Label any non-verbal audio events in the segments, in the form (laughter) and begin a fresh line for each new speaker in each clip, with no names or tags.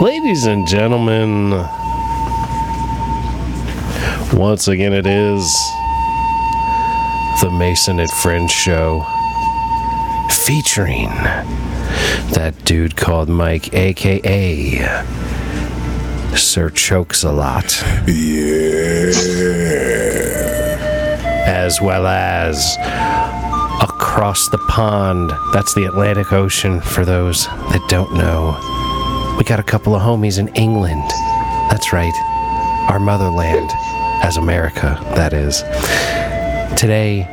Ladies and gentlemen, once again it is the Mason and Friends show featuring that dude called Mike, aka Sir Chokes a Lot,
Yeah.
as well as across the pond. That's the Atlantic Ocean for those that don't know. We got a couple of homies in England. That's right, our motherland, as America, that is. Today,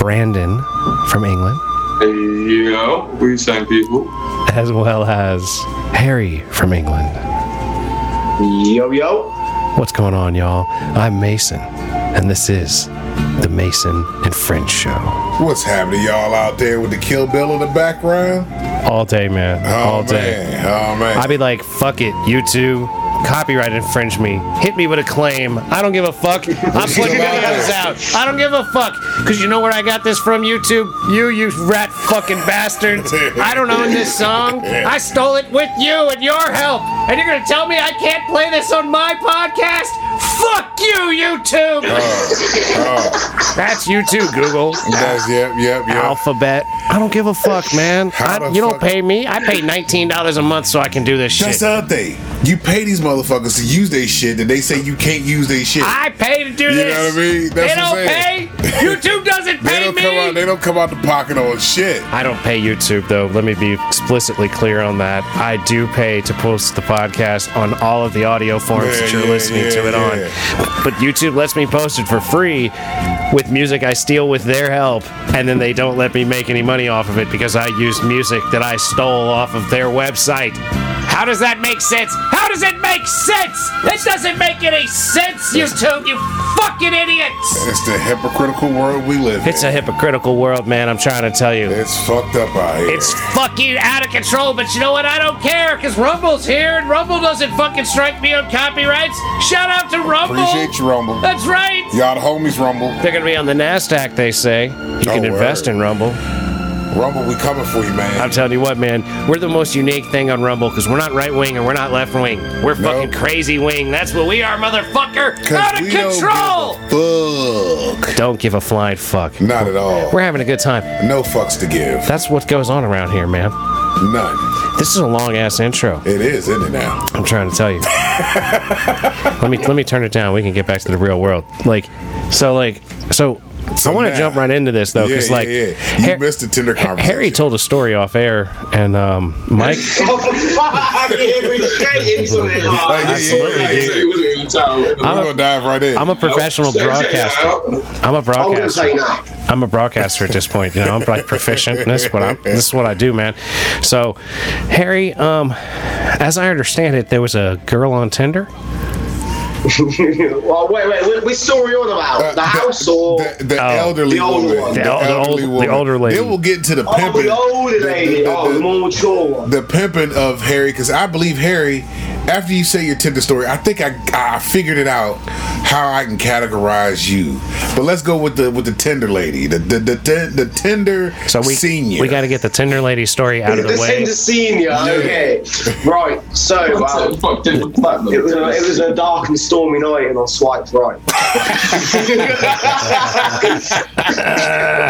Brandon from England,
Yo, we same people.
as well as Harry from England.
Yo, yo.
What's going on, y'all? I'm Mason, and this is the Mason and Friends Show.
What's happening, y'all out there with the Kill Bill in the background?
All day, man.
Oh,
All day.
man. Oh, man.
I'd be like, fuck it, YouTube. Copyright infringe me. Hit me with a claim. I don't give a fuck. (laughs) I'm
Still
putting
out
videos out. I don't give a fuck. Because you know where I got this from, YouTube? You, you rat fucking bastards. I don't own this song. (laughs) I stole it with you and your help. And you're going to tell me I can't play this on my podcast? Fuck you, YouTube.
Oh, oh,
That's you too, Google.
that's, yep, yep, yep.
Alphabet. I don't give a fuck, man.
How
I-
the
you don't
fuck-
pay me. I pay $19 a month so I can do this
That's
shit.
the other thing. You pay these motherfuckers to use their shit, and they say you can't use their shit.
I pay to do this
You
this.
know what I mean? That's
they
what
don't
I'm
pay.
Saying. (laughs)
YouTube doesn't pay they
don't
me.
come out. They don't come out the pocket on shit.
I don't pay YouTube though. Let me be explicitly clear on that. I do pay to post the podcast on all of the audio forms
Yeah,
that you're
yeah,
listening to it
yeah.
on. But YouTube lets me post it for free with music I steal with their help, and then they don't let me make any money off of it because I used music that I stole off of their website. How does that make sense? How does it make sense? This doesn't make any sense, YouTube, you fucking idiots!
It's the hypocritical world we live in.
It's a hypocritical world, man. I'm trying to tell you.
It's fucked up out here.
It's fucking out of control, but you know what? I don't care because Rumble's here and Rumble doesn't fucking strike me on copyrights. Shout out to Rumble.
Appreciate you, Rumble.
That's right.
Y'all the homies, Rumble.
They're gonna be on the Nasdaq. They say you can
Oh,
invest in Rumble.
Rumble, we coming for you, man.
I'm telling you what, man. We're the most unique thing on Rumble because we're not right wing and we're not left wing. We're fucking crazy wing. That's what we are, motherfucker. Out of
don't
control.
Fuck.
Don't give a flying fuck.
Not at all.
We're having a good time.
No fucks to give.
That's what goes on around here, man.
None.
This is a long ass intro.
It is, isn't it now?
I'm trying to tell you. (laughs) let me let me turn it down. We can get back to the real world. Like, so like so. I want to jump right into this though,
yeah,
because
yeah,
like
yeah. You
Har-
missed the Tinder
Ha-
conversation.
Harry told a story off air, and um, Mike. (laughs)
Fuck. Yeah, we straight into it.
Like, yeah,
Absolutely,
yeah, yeah,
dude.
yeah. We're gonna dive right in.
I'm a professional broadcaster. I'm a
I'm gonna say
broadcaster. I'm a broadcaster at this point. You know, I'm like proficient. And this is what I'm. This is what I do, man. So, Harry, um, as I understand it, there was a girl on Tinder. (laughs)
well, wait, wait. Which- Which story you on about?
Uh,
the house or?
the, the
Oh.
elderly
The older
woman?
one.
The the
elderly
old- the older lady.
Then we'll get into the
oh,
pimping.
the older
the-
lady.
the-
oh,
the-
the more mature one.
the pimping of Harry, because I believe Harry. After you say your Tinder story, I think I I figured it out how I can categorize you. But let's go with the with the Tinder lady, the the the, the, the Tinder
So we
senior.
we got to get the Tinder lady story out of the way.
the
way.
Tinder senior. Okay. Right. So, um,
Fuck Tinder Platinum.
it was, a, it was a dark and stormy night, and I swiped right. (laughs)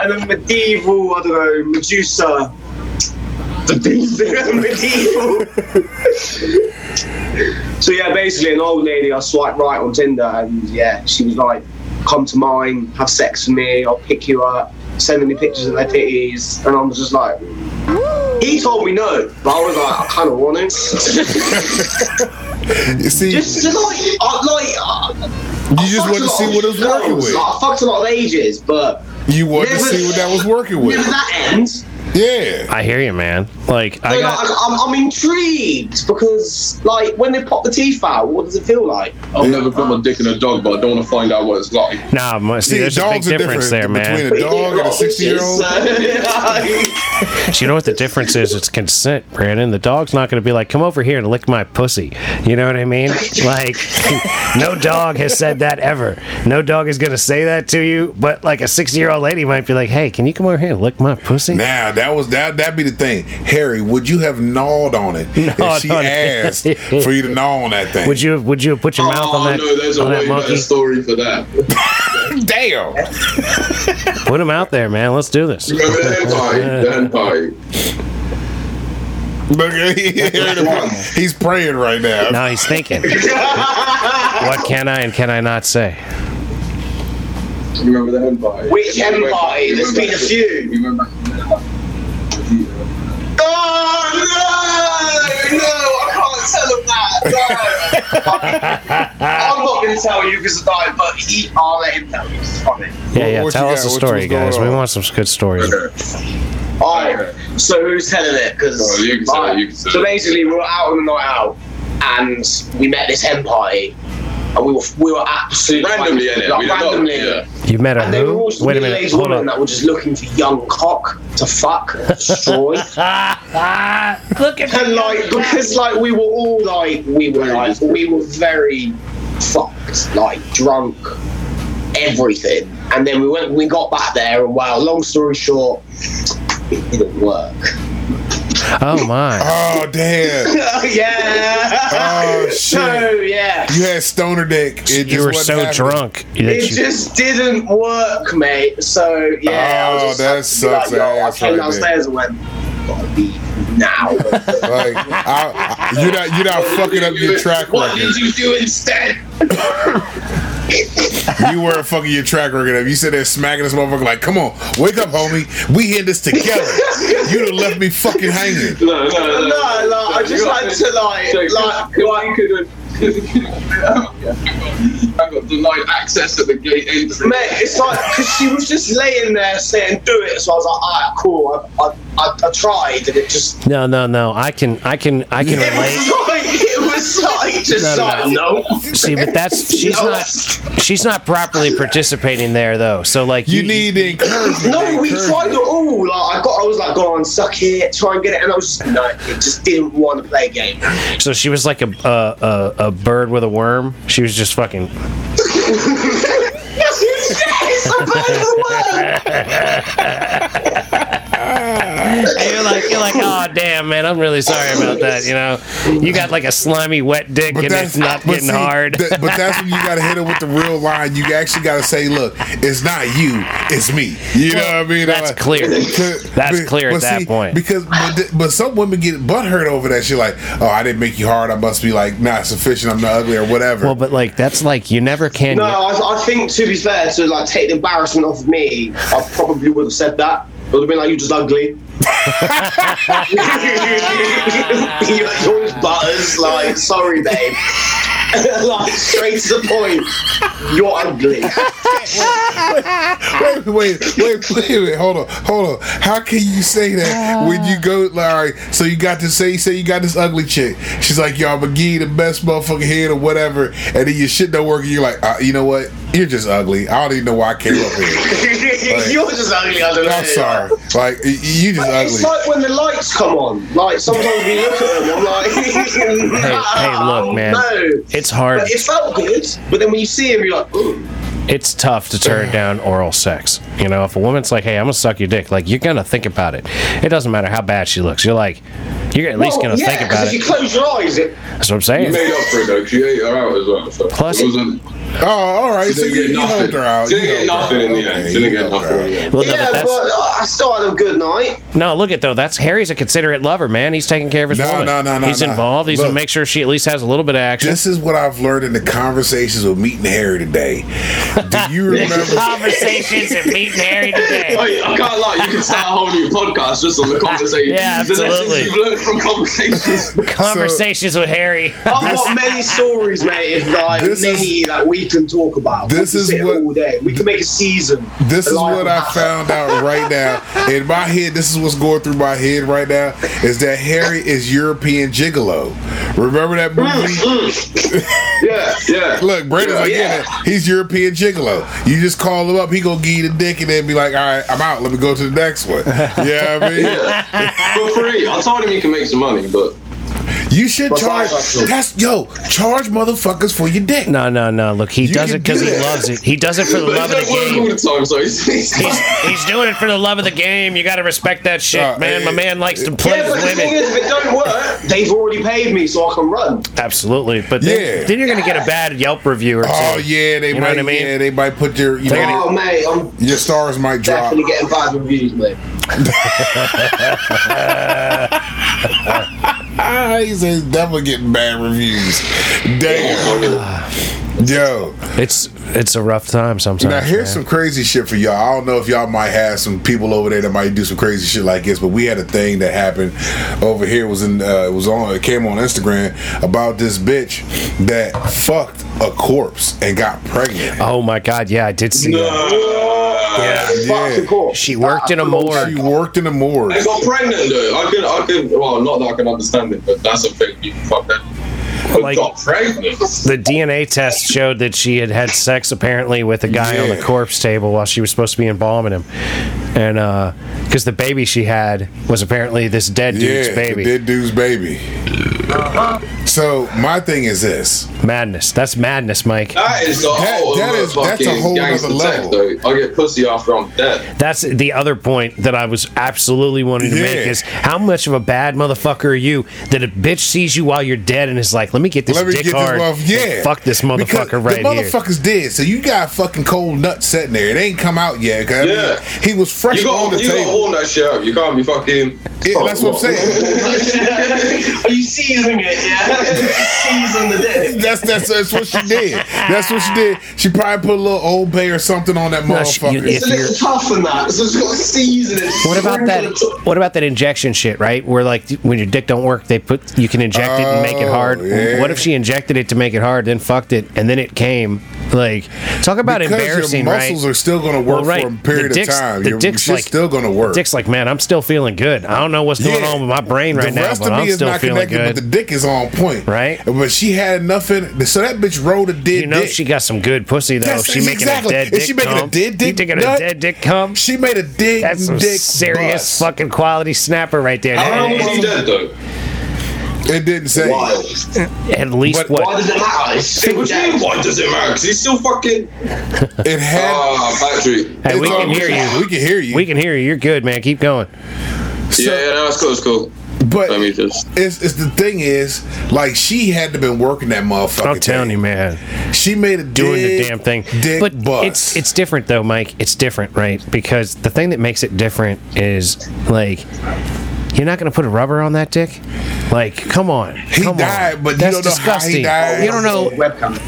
and a medieval, I don't know, Medusa. The (laughs) medieval. So yeah, basically an old lady. I swiped right on Tinder, and yeah, she was like, "Come to mine, have sex with me. I'll pick you up." Sending me pictures of their titties, and I was just like, he told me no, but I was like, I kind of want to. (laughs)
You see,
Just like, I, like,
you just want to see what it was working with.
Like, I fucked a lot of ages, but
You wanted to see what that was working with.
never that ends.
Yeah.
I hear you, man. Like I got...
like, I'm, I'm intrigued because, like, when they pop the teeth out, what does it feel like?
I've never put my dick in a dog, but I don't want to find out what it's like.
Nah, my- see,
See,
there's a big difference there, man.
between a dog and a 60 year old.
So you know what the difference is? It's consent, Brandon. The dog's not going to be like, "Come over here and lick my pussy." You know what I mean? (laughs) Like, no dog has said that ever. No dog is going to say that to you. But like a sixty-year-old lady might be like, "Hey, can you come over here and lick my pussy?"
Now That was that. That'd be the thing, Harry. Would you have gnawed on it (laughs) if she
on it.
asked for you to gnaw on that thing?
Would you would you have put your mouth
oh
on that,
no, there's a
on that
way better story for that. (laughs)
Damn.
Put him out there, man. Let's do this.
Remember (laughs) the hen pie? The.
Look, he's praying right now.
Now he's thinking. what can I and can I not say?
You remember the hen pie?
Which hen pie? There's been a few.
You remember?
Oh no! No, I can't tell him that. No. I'm not going to tell you because of that, but he, I'll let him tell you. It's funny.
Yeah, yeah.
What
Tell us
got?
a story, guys. We want some good stories.
Alright, so who's telling it? Because
Oh, you can tell it, you can tell
so basically, we were out on the night out, and we met this hen party, and we were we were absolutely
Randomly,
like,
innit?
like,
We don't
randomly.
yeah.
You met a
And they were
who?
all
Wait a minute.
middle-aged
Hold
women
on.
that were just looking for young cock to fuck, and destroy. (laughs)
Look at
and like because like we were all like we were like we were very fucked like drunk everything and then we went we got back there and wow long story short it didn't work
Oh my. (laughs)
Oh damn! (laughs)
Oh, yeah
Oh, (laughs) shit.
so yeah
You had stoner dick. It
You were so
happening.
drunk
it
you,
just didn't work mate so yeah I was
Oh,
just
that
had to be like,
sucks
I came
right
downstairs and went gotta be now
Like I, I, you're not you're not fucking up your track
what
record.
did you do instead (laughs)
You weren't fucking your track record up. You sit there smacking this motherfucker like, come on, wake up, homie. We in this together. You'd have left me fucking hanging.
No, no, no.
No, no, I just like to like, like,
like, you could (laughs) I got denied access at the gate entry.
mate, it's like because she was just laying there saying, "Do it," so I was like, "Alright, cool." I, I, I, I tried, and it just
no, no, no. I can, I can, I can (laughs)
it
relate.
was like it was like just
No, no,
no.
See, but that's (laughs) she's
No.
not, she's not properly participating there though. So like
You need the encouragement.
No, we
encouragement.
tried it all. Like I got, I was like, "Go on, suck it, try and get it," and I was just no, it just didn't want to play a game.
So she was like a, a a a bird with a worm. She was just fucking.
It's a (laughs) (laughs)
And you're like, you're like, oh damn, man, I'm really sorry about that. You know, you got like a slimy wet dick and it's not
but
getting
see,
hard.
th- but (laughs) that's when you gotta hit it with the real line. You actually gotta say, "Look, it's not you, it's me." You know what I mean?
That's
Like-
clear.
Cause-
That's
but-
clear at
but
that point.
Because, but, th- but some women get butthurt over that shit. Like, "Oh, I didn't make you hard. I must be like not sufficient. I'm not ugly or whatever."
well, but like that's like you never can.
No, I, I think to be fair, to like take the embarrassment off of me, I probably would have said that. Would have been like, "You just ugly." (laughs) (laughs) you're, you're just butters. Like, sorry, babe. (laughs) like straight to the point. You're ugly.
wait, wait, wait, wait, wait, hold on, hold on. How can you say that when you go, like, so you got to say, you say you got this ugly chick. She's like, yo, I'm gonna the best motherfucking head or whatever, and then your shit don't work, and you're like, uh, you know what? You're just ugly. I don't even know why I came up here. (laughs)
you're just ugly. I don't
I'm sorry. Like, you just ugly.
It's like when the lights come on. Like sometimes we look at them, I'm like, (laughs)
Hey, hey, look, man.
No.
It's hard.
But it felt good, but then when you see him, you're like, Ooh.
It's tough to turn down oral sex. You know, if a woman's like, "Hey, I'm gonna suck your dick," like you're gonna think about it. It doesn't matter how bad she looks. You're like, you're at least
Well,
gonna
yeah,
think
'cause
about
if you close your eyes, it,
That's what I'm
You
saying.
made up for it though, 'cause you ate her out as well. So
Plus-
it wasn't.
Oh, all right.
She
So
didn't
you,
get
you
nothing.
helped her out.
She didn't get nothing in the end. She didn't get nothing.
out.
in the end.
Well, no,
yeah,
but
but I still had a good night.
no. Look at though. That's Harry's a considerate lover, man. He's taking care of his
No,
woman.
no, no, no,
He's
no.
involved. He's
Look.
gonna make sure she at least has a little bit of action.
This is what I've learned in the conversations with meeting Harry today. Do you (laughs) remember?
Conversations and meeting Harry today. (laughs)
Wait, I can't lie. You can start a whole new podcast just on the (laughs) conversation.
Yeah, absolutely.
you've learned from conversations.
Conversations with Harry.
I've got many stories, mate. If like
This is-
many that we can talk about.
This is what-.
We can make a season.
This is what I found out right now. In my head, this is what's going through my head right now is that Harry is European gigolo. Remember that movie? Mm, mm. (laughs)
Yeah, yeah.
Look, Brandon's like, yeah,
Yeah.
he's European gigolo. You just call him up, he gonna give you the dick and then be like, all right, I'm out. Let me go to the next one. Yeah, I mean,
For free. I told him he can make some money, but
You should
What's
charge. That's yo, charge motherfuckers for your dick.
No, no, no. Look, he
You
does
can
it because
do
he
that.
loves it. He does it for the love of the
don't work all
game.
the time, so he's, he's
He's, he's doing it for the love of the game. You got to respect that shit,
Uh,
man. My man likes to play
Yeah,
with
but the thing
women.
is, if it don't work, they've already paid me, so I can run.
Absolutely, but then,
Yeah.
then you're gonna get a bad Yelp review or two.
Oh yeah, they
You know
might.
what I mean?
Yeah, they might put your. You know,
Oh, mate, I'm
your stars might drop.
definitely getting bad reviews, mate. (laughs) (laughs) (laughs)
Ah, he says definitely getting bad reviews. Damn. (sighs) Yo,
It's it's a rough time sometimes.
now here's
man.
some crazy shit for y'all. I don't know if y'all might have some people over there that might do some crazy shit like this, but we had a thing that happened over here. It was in uh, it was on it came on Instagram about this bitch that fucked a corpse and got pregnant.
Oh my god, yeah, I did see that.
Uh, yeah.
Fuck
Yeah.
the.
She worked in a morgue.
She worked in a morgue.
I got pregnant though. I could, I could. Well, not that I can understand it, but that's a thing. People fuck that. But
Like-
got pregnant.
The DNA test showed that she had had sex apparently with a guy on the corpse table while she was supposed to be embalming him, and uh, because the baby she had was apparently this dead dude's
yeah,
baby.
dead dude's baby. So my thing is this.
Madness. That's madness, Mike.
That is the
That-
whole
that
other
that's a
fucking
whole other level.
though. I get pussy after I'm dead.
That's the other point that I was absolutely wanting to make is how much of a bad motherfucker are you that a bitch sees you while you're dead and is like, let me get this
Let me
dick
get this
hard.
motherfucker.
and
Yeah,
fuck this
Because
motherfucker right
the
here.
motherfucker's dead, so you got fucking cold nuts sitting there. It ain't come out yet. 'cause I mean,
Yeah.
he was fresh
You
on
got,
the
you got to
table.
warm that shit up. You can't be fucking.
Yeah, that's what I'm saying. (laughs)
Are you seasoning it? Yeah. (laughs) Season the dick. (laughs)
That's, that's that's what she did. That's what she did. She probably put a little Old Bay or something on that
No,
motherfucker.
you-
It's a little tough than that, so it's got seasoning.
What about that? What about that injection shit? Right, where like when your dick don't work, they put you can inject it and make it hard.
Oh, yeah.
What if she injected it to make it hard, then fucked it, and then it came? Like, talk about
because
embarrassing,
your
right?
muscles are still going to work
Well, right.
for a period
The dick's-
of time.
the
your,
dick's like-
still going to work.
Dick's like, man, I'm still feeling good. I don't know what's going
Yeah.
on with my brain right
the
now,
rest
but
of me
I'm
is
still
not
feeling
connected,
good.
but the dick is on point.
Right.
But she had enough in. So that bitch rode a dead
you know
dick.
she got some good pussy though.
That's-
she making
exactly.
a dead
Is
dick
she making a
come.
dead
You
dick
taking
nut?
a dead dick come?
She made a dig
That's some
dick
serious
bust.
fucking quality snapper right there.
How long was he dead though?
It didn't say.
Wild.
at least
But
what?
Why does it matter? It's still
What do you mean? Why does it matter? Because he's still fucking. (laughs)
It had.
Ah, battery.
Hey, we can hear you.
We can hear you.
We can hear you. You're good, man. Keep going.
yeah, yeah, no, it's cool. It's cool.
But
Let me just.
it's, it's the thing is, like she had to been working that motherfucker.
I'm telling you, man.
she made it
doing
dig,
the damn thing.
Dick
but
bust.
it's it's different though, Mike. It's different, right? Because the thing that makes it different is like you're not going to put a rubber on that dick. Like, come on,
He
come
died,
on.
but you
that's
don't know how he
disgusting.
died.
You don't know.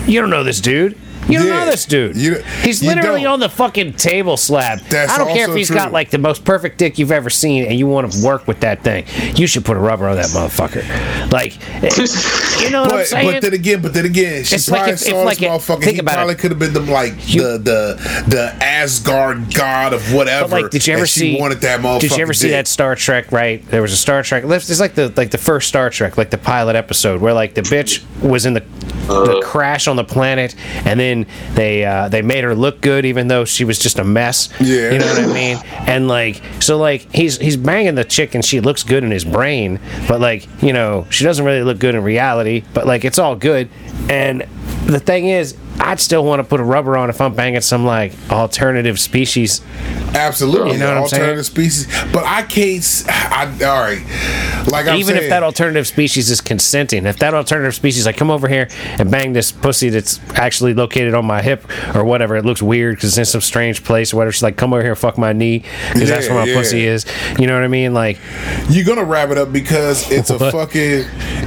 You don't know this dude. You don't
Yeah.
know this dude.
You-
He's
you
literally
don't.
on the fucking table slab.
That's
I don't care if
also
he's
true.
got like the most perfect dick you've ever seen, and you want to work with that thing. You should put a rubber on that motherfucker. Like, eh, you know what I'm saying?
but then again, but then again, she
It's like
probably
if-
saw
if,
this
like,
motherfucker.
think
He
about
probably
it.
could have been the like
You-
the the the Asgard god of whatever.
But like, did you ever
and she
see?
Wanted that motherfucker?
Did you ever see that Star Trek? Right, there was a Star Trek. It's like the like the first Star Trek, like the pilot episode, where like the bitch was in the the uh. crash on the planet, and then they uh, they made her look good, even though she was just a mess.
Yeah.
you know what I mean. And like, so like he's he's banging the chick, and she looks good in his brain, but like you know she doesn't really look good in reality. But like it's all good, and the thing is. I'd still want to put a rubber on if I'm banging some like alternative species
Absolutely,
You know what I'm
alternative species. But I can't. I, all right, like I'm
even if
saying,
that alternative species is consenting, if that alternative species like come over here and bang this pussy that's actually located on my hip or whatever, it looks weird because it's in some strange place or whatever. She's like, come over here, and fuck my knee because that's
Yeah,
where my
yeah.
pussy is. You know what I mean? Like,
you're gonna wrap it up because it's a (laughs) fucking.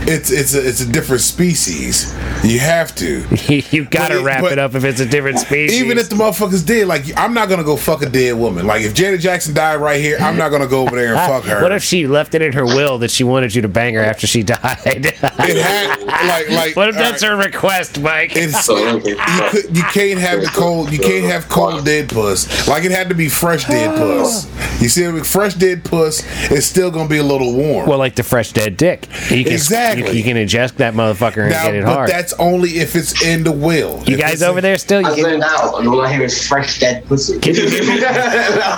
It's it's a it's a different species. You have to. (laughs)
you gotta
It-
wrap it up if it's a different (laughs) species.
Even if the motherfucker's did, like I'm not gonna go fuck a dead woman. Like if Janet Jackson died right here, I'm not gonna go over there and fuck her.
What if she left it in her will that she wanted you to bang her after she died?
it had like like (laughs)
what if that's
right,
her request, Mike?
It's,
So,
you, could, you can't have the cold. You can't have cold dead puss. Like it had to be fresh dead puss. You see, with fresh dead puss, is still gonna be a little warm.
well, like the fresh dead dick. You can,
Exactly.
You, you can ingest that motherfucker and
now,
get it hard.
but
hard.
that's only if it's in the will.
You guys over there still? You
I zoned out, and all I hear is fresh dead pussy. (laughs)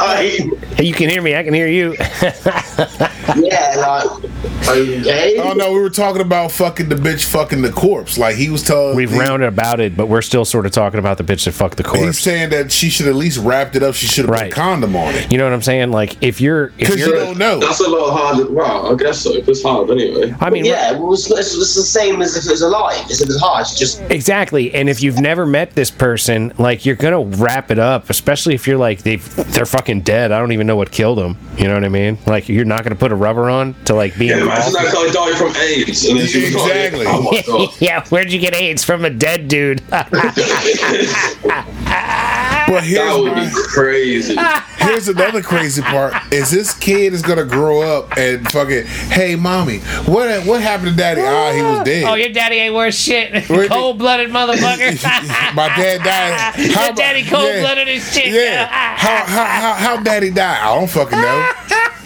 Like,
you can hear me. I can hear you. (laughs)
yeah, like Okay.
Oh no, we were talking about fucking the bitch fucking the corpse. Like he was telling.
We've
he-
rounded about it, but we're still sort of talking about the bitch that fucked the corpse.
He's saying that she should at least wrapped it up. She should have put
Right.
a condom on it.
You know what I'm saying? Like if you're if
Because you
you're
don't know.
That's a lot harder. Well, I guess so. If it's hard anyway.
I mean
yeah, well, it's, it's, it's the same as if it was alive. It's if it's hard. It's just
Exactly, and if you've never met this person, like you're gonna wrap it up, especially if you're like they they're fucking dead. I don't even know what killed them. You know what I mean? Like you're not gonna put a rubber on to like be
Yeah, imagine
involved.
that guy died from AIDS and then she was like,
Exactly.
oh my god. (laughs)
yeah, where'd you get AIDS from a dead dude? (laughs)
But here's
That would be crazy.
here's another crazy part: is this kid is gonna grow up and fucking, hey, mommy, what what happened to daddy? Ah, he was dead.
oh, your daddy ain't worth shit. (laughs) Cold blooded motherfucker.
My dad died. How
your daddy cold blooded as shit.
Yeah. How, how how how daddy died? I don't fucking know.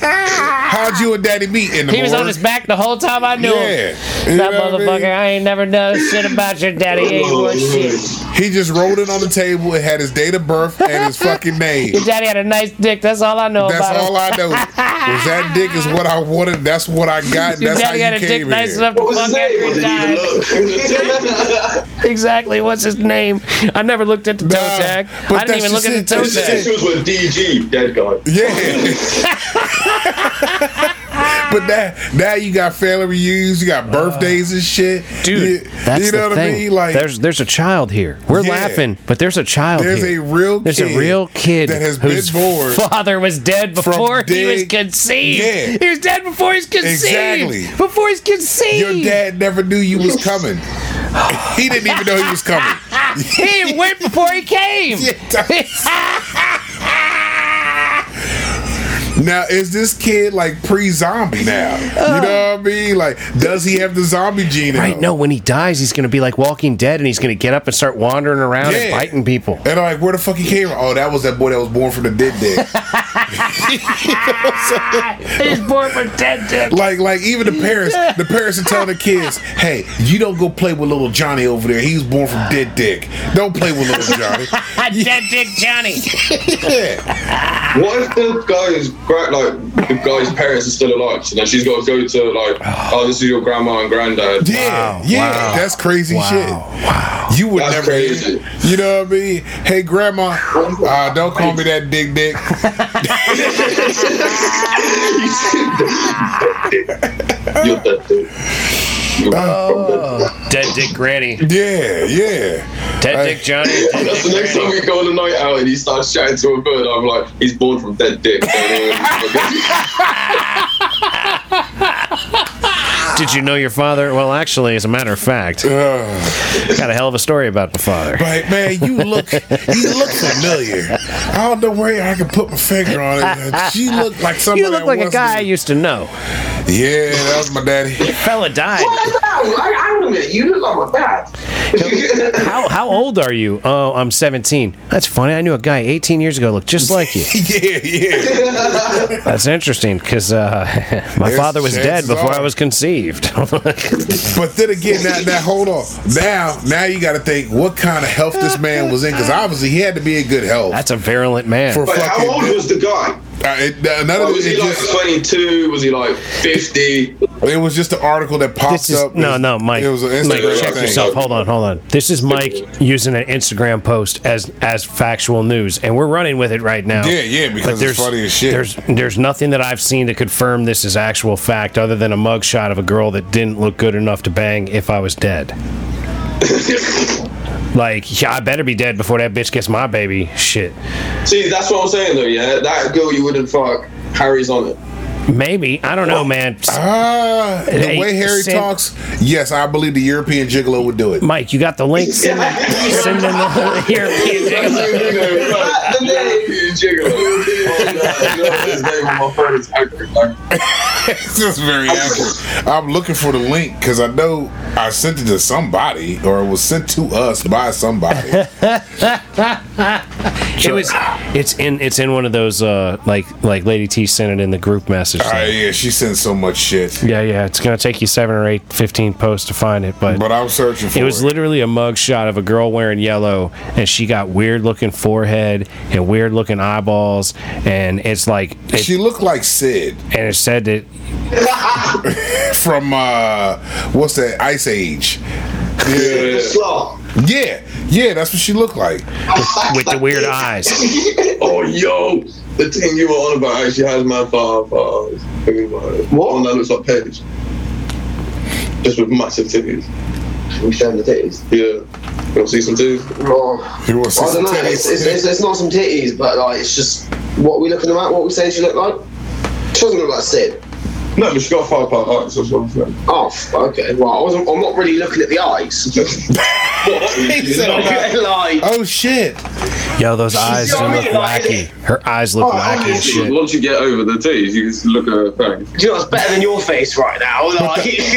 How'd you and daddy meet in the
He was on his back the whole time I knew him.
Yeah. You
That
know what I mean?
motherfucker, I ain't never done shit about your daddy. He ain't worth shit.
He just rolled it on the table. It had his date of birth and his fucking name.
Your daddy had a nice dick. That's all I know
That's
about
all
him.
I know. (laughs) Was that dick is what I wanted. That's what I got.
Your
That's how
daddy
you
had a dick
came
nice enough to
What was
fuck
his
after he died. (laughs) Exactly. What's his name? I never looked at the toe
Nah,
tag.
but
I didn't even
that's
look at the toe
it. That's
tag.
This was with DG, dead guy.
Yeah. (laughs) (laughs) but that now you got family reunions, you got uh, birthdays and shit.
Dude,
You-
that's
you
the
know what
thing.
I mean? Like
there's there's a child here. We're
Yeah.
laughing, but there's a child
There's
here.
a real
There's
kid
a real kid
that has been
whose
born
father was dead before he was conceived.
Yeah.
He was dead before he was conceived.
Exactly.
Before he's conceived.
your dad never knew you was (laughs) coming. he didn't even know he was coming. (laughs)
He went before he came.
Now, is this kid like pre-zombie now? You know what I mean? Like, does he have the zombie gene? in
Right,
him?
no, when he dies, he's going to be like Walking Dead and he's going to get up and start wandering around and biting people.
And I'm like, where the fuck he came from? Oh, that was that boy that was born from the dead dead. (laughs) (laughs)
He's born from dead dick.
like, like even the parents, the parents are telling the kids, "Hey, you don't go play with little Johnny over there. He was born from dead dick. Don't play with little Johnny." (laughs)
dead dick Johnny.
yeah.
What if the guy's gra- like the guy's parents are still alive? So then she's got to go to like, (sighs) oh, this is your grandma and granddad.
Yeah,
Wow,
yeah,
wow.
that's crazy shit.
Wow.
You would
That's
never,
crazy.
you know what I mean? Hey, grandma, uh, don't call me that dick dick. (laughs) (laughs)
You're dead, dude. You're
Oh.
from dead.
Dead dick Granny.
Yeah, yeah.
Dead
Hey.
dick Johnny. Dead
That's the
dick
next time we go on a night out and he starts chatting to a bird. I'm like, he's born from dead dick. (laughs)
Did you know your father? Well, actually, as a matter of fact, got a hell of a story about the father.
But man, you look, you look (laughs) familiar. I don't know where I can put my finger on it. You look like somebody.
You look like a
once
guy I used to know.
Yeah, that was my daddy.
Fella died.
hang on a minute. You look like my dad. (laughs)
How how old are you? Oh, I'm 17. That's funny. I knew a guy 18 years ago looked just like you. (laughs)
yeah, yeah. (laughs)
That's interesting because uh, my
Yes,
father was dead before
are.
I was conceived.
But then again, now, now hold on. Now, now you got to think what kind of health this man was in, because obviously he had to be in good health.
That's a virulent man.
For
But how old was the guy?
Uh, it, uh, none of
was
it,
he
it
like
just
22? Was he like 50?
it was just an article that popped
This is
up.
no,
It-
no, Mike.
It was an
Mike, check
thing.
yourself. Hold on, hold on. This is Mike using an Instagram post as as factual news, and we're running with it right now.
Yeah, yeah, because it's funny as shit.
There's there's nothing that I've seen to confirm this is actual fact, other than a mugshot of a girl that didn't look good enough to bang if I was dead. (laughs) Like, yeah, I better be dead before that bitch gets my baby. Shit.
See, that's what I'm saying though, yeah? That girl you wouldn't fuck, Harry's on it.
Maybe I don't know, man.
Ah, the
Hey,
way Harry
Sam-
talks, yes, I believe the European gigolo would do it.
Mike, you got the link. Send, send in the (laughs) (laughs) European gigolo.
This is very accurate. I'm looking for the link because I know I sent it to somebody or it was sent to us by somebody. (laughs)
It was. It's in. It's in one of those. Uh, like like Lady T sent it in the group message. Message.
Ah, yeah, she sent so much shit.
Yeah, yeah. It's gonna take you seven or eight, 15 posts to find it, but
But I'm searching for
it
it.
was literally a mug shot of a girl wearing yellow, and she got weird looking forehead and weird looking eyeballs, and it's like, it,
She looked like Sid
and it said that (laughs)
from uh what's that Ice Age. Yeah,
Slot.
Yeah, yeah. That's what she looked like.
with the weird (laughs) eyes.
Oh, yo, the thing you were on about she has my far, far. What? One that looks like Paige. Just with massive titties.
We showing the titties.
Yeah. You want to see some titties?
Oh,
You want to see
I
some
don't know. It's, it's, it's, it's not some titties, but like it's just what are we looking at? What we saying she looked like? She doesn't look like Sid.
No, but she got five part eyes. That's what I'm saying.
Oh, okay. Well, I wasn't. I'm not really looking at the eyes. (laughs) Like,
Oh shit!
Yo, those eyes do look
like-
wacky. Her eyes look
Oh,
wacky as shit.
Once you get over the titties, you can just look at her face.
do you know what's better than your face right now? (laughs) Like, (laughs)
if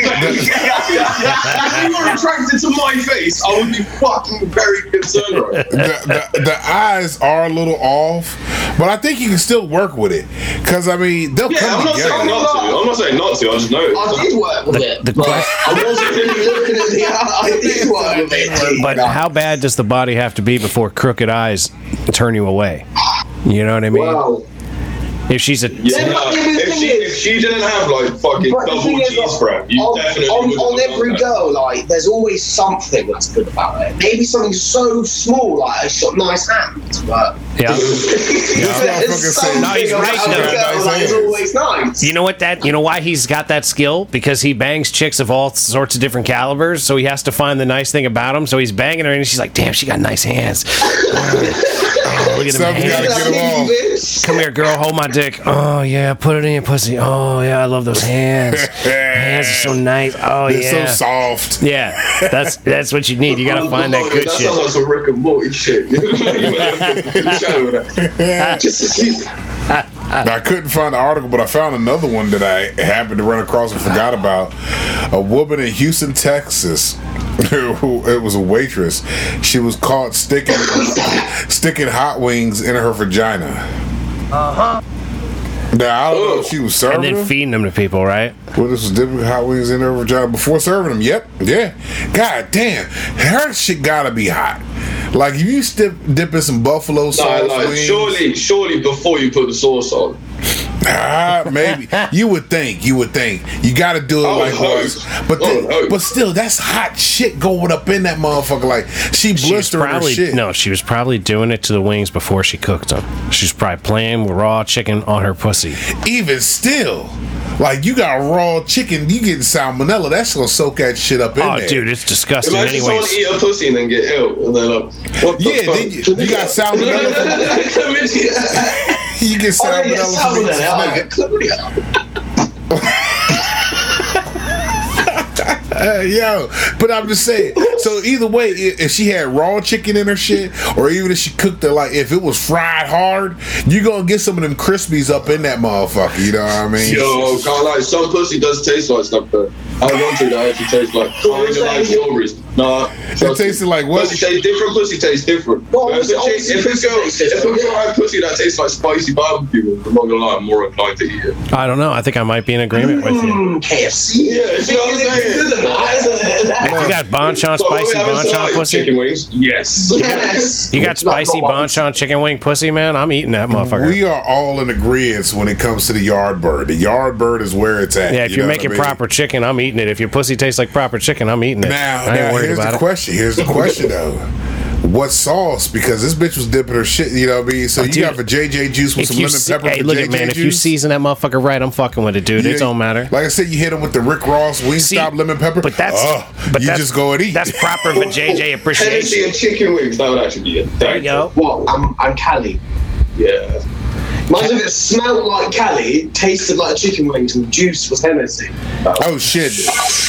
you were attracted to my face, I would be fucking very concerned right
The, the, the eyes are a little off, but I think you can still work with it. Cause I mean, they'll
Yeah,
come
I'm not saying
together.
not to. I'm not saying not to. I just know.
I did work with it.
the
but
question-
I wasn't really looking at the. I did (laughs) work with it.
But how bad does the body have to be before crooked eyes turn you away? You know what I mean?
Wow.
If she's a
Yeah,
Yeah,
if she
is-
if she didn't have like fucking
But
double
thing is,
cheese spread, you
on,
definitely
on, on every girl, like, there's always something that's good about it. Maybe something so small, like she's got nice hands, but
yeah. (laughs)
motherfucker
there's
No, he's right,
girl that is always nice.
You know what that? You know why he's got that skill? Because he bangs chicks of all sorts of different calibers. So he has to find the nice thing about him. So he's banging her, and she's like, "Damn, she got nice hands. (laughs) Oh, look at them
Something gotta
hands.
Get 'em off.
Bitch.
Come here, girl. Hold my dick. Oh yeah, put it in your pussy. Oh yeah, I love those hands. hands are so (laughs) nice. Oh
They're
yeah.
so soft.
Yeah, that's that's what you need. You gotta find that good
that
shit.
sounds like some Rick and Morty shit. (laughs) Just
I couldn't find the article, but I found another one that I happened to run across and forgot about. A woman in Houston, Texas. (laughs) Who it was a waitress. She was caught sticking sticking hot wings in her vagina. Uh huh. Now I don't know if she was serving
And
then
feeding them to people, right?
Well, this was dipping hot wings in her vagina before serving them. Yep, yeah. God damn, her shit gotta be hot. Like if you dip, dip in some buffalo sauce
like,
wings,
surely, surely before you put the sauce on.
Ah, maybe (laughs) you would think. You would think you got to do it
I would
like
hope.
once, but
I
then,
would hope.
but still, that's hot shit going up in that motherfucker. Like she
She was
blistering her
probably
shit.
no. She was probably doing it to the wings before she cooked them. She was probably playing with raw chicken on her pussy.
Even still, like you got raw chicken, you getting salmonella. That's gonna soak that shit up in
Oh,
there.
dude, it's disgusting.
Imagine someone
Anyways,
eat a pussy and then get ill, and then like, what the
Yeah,
fuck?
then you- you got salmonella (laughs) (laughs)
Chlamydia.
You get
yeah,
salmonella. from eating
salmonella. I
snake.
get chlamydia. (laughs)
Uh, yo, but I'm just saying. So either way, if she had raw chicken in her shit, or even if she cooked it like if it was fried hard, you gonna get some of them crispies up in that motherfucker. You know what I mean?
Yo, can't lie. Some pussy does taste like stuff though. I want one thing that actually tastes like kind like strawberries. Nah,
It tasted like what?
Pussy tastes different. Pussy tastes different.
Well,
But if, a
obviously-
chick- if a girl, if a girl had pussy that tastes like spicy barbecue, I'm not gonna lie, I'm more inclined to eat it.
I don't know. I think I might be in agreement with you.
Mm, KFC.
Yeah, you know what I'm saying?
Good at that, isn't it?
You got bonchon
So,
spicy
are we
bonchon
like,
pussy.
Chicken wings? Yes.
Yes.
You got spicy bonchon chicken wing pussy, man. I'm eating that motherfucker.
We are all in agreement when it comes to the yard bird. The yard bird is where it's at.
yeah, if
you
you're
know
making
I mean?
proper chicken, I'm eating it. If your pussy tastes like proper chicken, I'm eating it.
Now,
I ain't
now
worried
here's
about
the
it.
question. Here's the question though. What sauce? Because this bitch was dipping her shit. You know what I mean? So oh, you
dude,
got for JJ juice with some
you
lemon
se-
pepper.
hey,
for
look
JJ
at man. If you season that motherfucker right, I'm fucking with it, dude.
Yeah,
it don't matter.
Like I said, you hit him with the Rick Ross Wingstop
See,
lemon pepper.
But that's
oh,
but
you
that's,
just go and eat.
That's proper for JJ
Hennessy
appreciation.
and chicken wings. That would actually be it.
There you go.
Well, I'm, I'm Cali.
Yeah.
Imagine if it smelled like Cali, tasted like chicken wings, and the juice was Hennessy.
oh shit,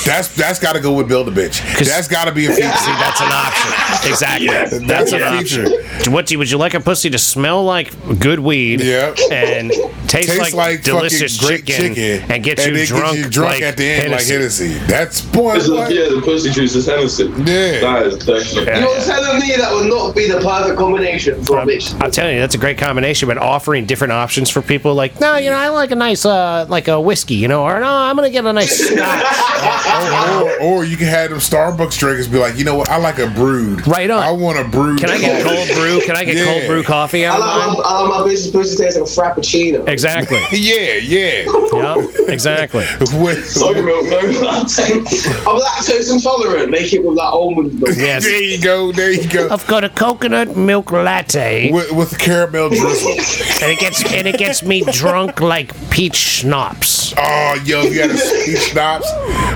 that's that's got to go with build a bitch. That's got to be a feature.
See, that's an option. Exactly.
That's
an
a
option.
feature.
What do you, would you like a pussy to smell like good weed?
Yeah.
And tastes,
tastes like,
delicious
great
chicken,
chicken,
and gets
and
you
it
drunk,
gets you drunk
like
at the end
Hennessy.
like Hennessy. That's boy.
Like, yeah, the pussy juice is Hennessy.
Yeah.
That is definitely.
You're telling me that would not be the perfect combination for a um, bitch?
I'm telling you, that's a great combination. But offering different options for people, like, no, you know, I like a nice, uh, like a whiskey, you know, or no, I'm gonna get a nice scotch. (laughs)
or, or you can have them Starbucks drinkers be like, you know what? I like a brewed.
Right on.
I want a brewed.
Can I get
coffee.
cold brew? Can I get
Yeah.
cold brew coffee
I
out
like,
of
my,
mine?
I like my bitch's pussy tastes like a frappuccino.
Exactly. (laughs)
Yeah, yeah.
yeah. Exactly. (laughs)
With-
Soy milk, no latte.
I'm lactose intolerant. Make it with that almond milk.
Yes.
There you go. There you go.
I've got a coconut milk latte,
With, with caramel drizzle.
and it gets and it gets me drunk like peach schnapps.
Oh, yo, you got a (laughs) sweet schnapps,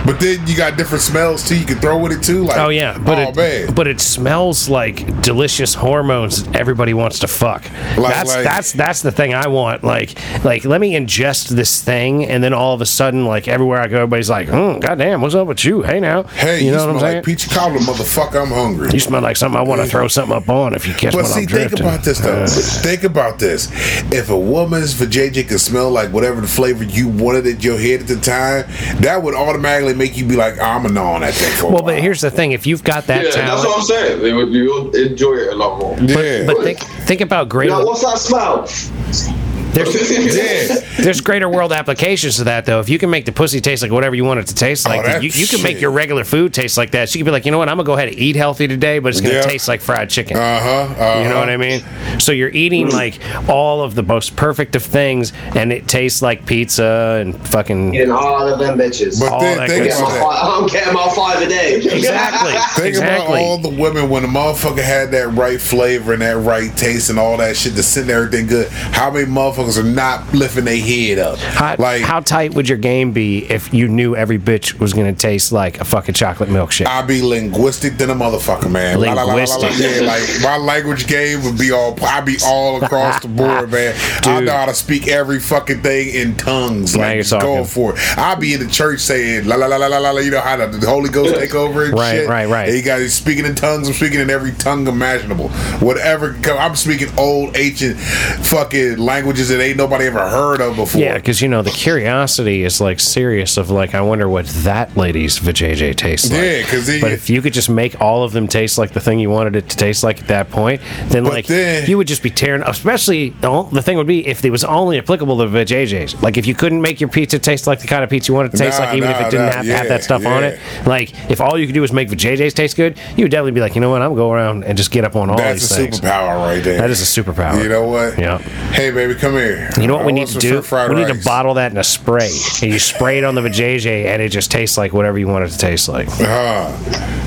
but then you got different smells too. You can throw with it too. Like,
Oh yeah, but
oh
it,
man,
but it smells like delicious hormones. that Everybody wants to fuck.
Like-
that's
like-
that's that's the thing I want. Like like let me ingest this thing, and then all of a sudden, like everywhere I go, everybody's like, mm, "Goddamn, what's up with you? Hey now,
hey,
you know
smell
what I'm saying?
like peach cobbler, motherfucker. I'm hungry.
you smell like something I want to throw something up on if you catch
But
what
see,
I'm
think
drifting.
about this though. think about this. If a woman's vajayjay can smell like whatever the flavor you wanted in your head at the time, that would automatically make you be like, ah, oh, I'm a non on that thing
Well, but here's the thing: if you've got that
Yeah, that's what I'm saying. They would, you'll enjoy it a lot more.
yeah,
but think think about greater.
Like, what's that smell?
There's, (laughs)
yeah.
there's greater world applications to that, though. If you can make the pussy taste like whatever you want it to taste like,
Oh,
you, you can make your regular food taste like that. So you can be like, you know what, I'm gonna go ahead and eat healthy today, but it's gonna
Yeah.
taste like fried chicken.
Uh huh. Uh-huh.
You know what I mean? So you're eating like all of the most perfect of things, and it tastes like pizza and fucking
Getting hard of them bitches.
But
all
then
that
think
good
Getting
about
my
that.
five, I'm getting my five a day. (laughs)
exactly, (laughs)
Think
exactly.
about all the women when the motherfucker had that right flavor and that right taste and all that shit to send everything good. How many motherfuckers are not lifting their head up?
how,
like
how tight would your game be if you knew every bitch was gonna taste like a fucking chocolate milkshake?
I'd be linguistic than a motherfucker, man. La, la, la.
Linguistic.
Yeah, like my language game would be all. I'd be all across the board, man. I know how to speak every fucking thing in tongues.
Now
Like
you're
just going for it. I'd be in the church saying la la la la la la. You know how the, the Holy Ghost take over and
Right,
shit.
right, right.
And you got speaking in tongues. I'm speaking in every tongue imaginable. Whatever. I'm speaking old ancient fucking languages that ain't nobody ever heard of before.
Yeah, because you know the curiosity is like serious. Of like, I wonder what that lady's vajayjay tastes like.
Yeah, 'cause then
but if you could just make all of them taste like the thing you wanted it to taste like at that point, then like
then-
you would just be tearing. Especially the the thing would be if it was only applicable to vajayjays. Like if you couldn't make your pizza taste like the kind of pizza you wanted to taste
Nah,
like, even if it didn't
nah,
have,
yeah,
have that stuff on it. Like if all you could do was make vajayjays taste good, you would definitely be like, you know what, I'm gonna go around and just get up on all
That's
these
a
things.
superpower right there.
That is a superpower.
You know what?
Yeah.
Hey, baby, come here.
You know what
I
we need to do?
shrimp fried
We need to bottle that in a spray, and you spray it on the vajayjay, and it just tastes like whatever you want it to taste like.
Uh,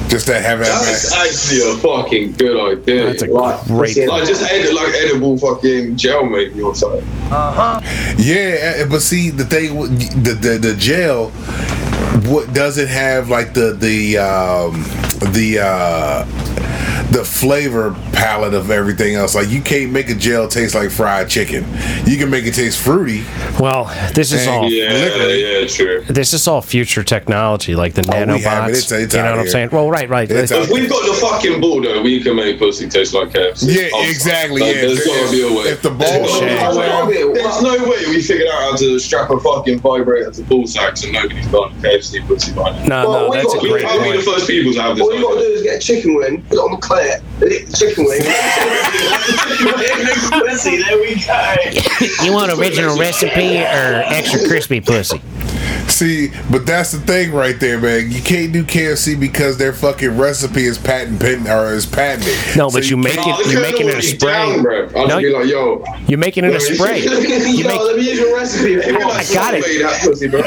just that have that.
That's actually a fucking good idea.
That's a
like,
great.
Yeah.
like just edit like edible fucking gel maybe or something. Uh huh.
Yeah, eh, but see the thing, with the the, the gel, what does it have like the the um, the uh, the flavor palette of everything else? Like you can't make a gel taste like fried chicken. You can make it taste fruity.
Well, this is all.
Yeah,
liquor.
yeah, true.
This is all future technology, like the
Oh,
nanobots.
it. It's- it's
you know
out
what I'm saying? Well, right, right.
It's
If we've got the fucking ball though, we can make pussy taste like KFC.
Yeah,
Oh,
exactly.
like,
yeah,
there's
if,
gotta be a way.
if the ball
There's
Shame.
be way. There's no way we figured out how to strap a fucking vibrator to ball sacks and nobody's got a KFC pussy by now.
no,
Well,
no,
we
that's a
got-
We
great
can't be the
point.
first people to have this.
All you gotta do is get a chicken wing, put it on the clit, lick the chicken wing, (laughs) pussy, there we go. (laughs)
You want original recipe or extra crispy pussy?
See, but that's the thing right there, man. You can't do KFC because their fucking recipe is patent pending or is patented.
No,
So
but you make it. You're
guy's oh,
making it a spray.
Down, bro. I'll
No,
just be like, yo.
You're making it a spray. (laughs)
Yo,
make.
let me use your recipe. if.
I got it.
That pussy, bro.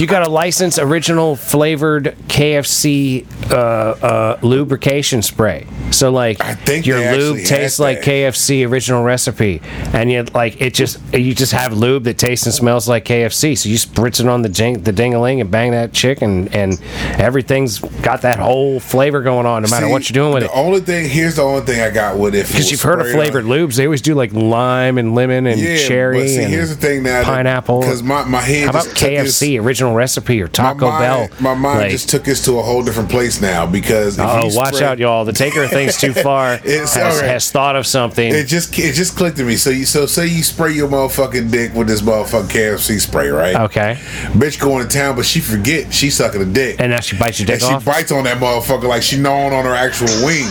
You got to license original flavored KFC uh, uh, lubrication spray. So like
I think
your lube tastes like
that.
KFC original recipe, and you like it just you just have lube that tastes and smells like KFC. So you spritz it on the jing, the dingaling and bang that chick, and and everything's got that whole flavor going on, no matter
See,
what you're doing with
the
it.
only thing here's the only thing I got with it
Because you've heard of flavored lubes, they always do like lime and lemon and
Yeah,
cherry
see,
and
here's the thing now,
pineapple.
Because my, my head
How about
just took this-
KFC original recipe or Taco
my mind,
Bell?
My mind
Like,
just took us to a whole different place now because
Oh, watch
spray-
out, y'all! The Taker of things too (laughs) far.
It's
has,
alright.
has thought of something.
It just it just clicked to me. So you so say you spray your motherfucking dick with this motherfucking KFC spray, right?
okay,
Bitch going to town, but she forget she sucking a dick.
and now she bites your dick
And she bites on that motherfucker like she gnawing on her actual wing.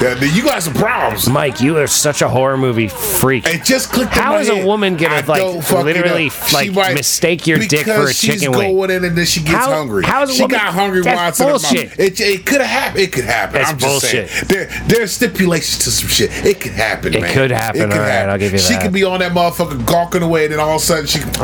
Yeah, you got some problems.
Mike, you are such a horror movie freak.
It just clicked.
How is a woman gonna,
I
like, literally, like,
might-
mistake your dick for a chicken wing?
Going in and then she gets
How-
hungry.
how is a
she
woman-
got hungry
That's
while it's in her
bullshit.
It, it could have happened. It could happen.
That's
I'm just
bullshit.
saying. There, there's stipulations to some shit. It could happen.
It
man.
could happen.
It could
right,
happen.
I'll give you
She
that.
She could be on that motherfucker gawking away, and then all of a sudden she. (laughs)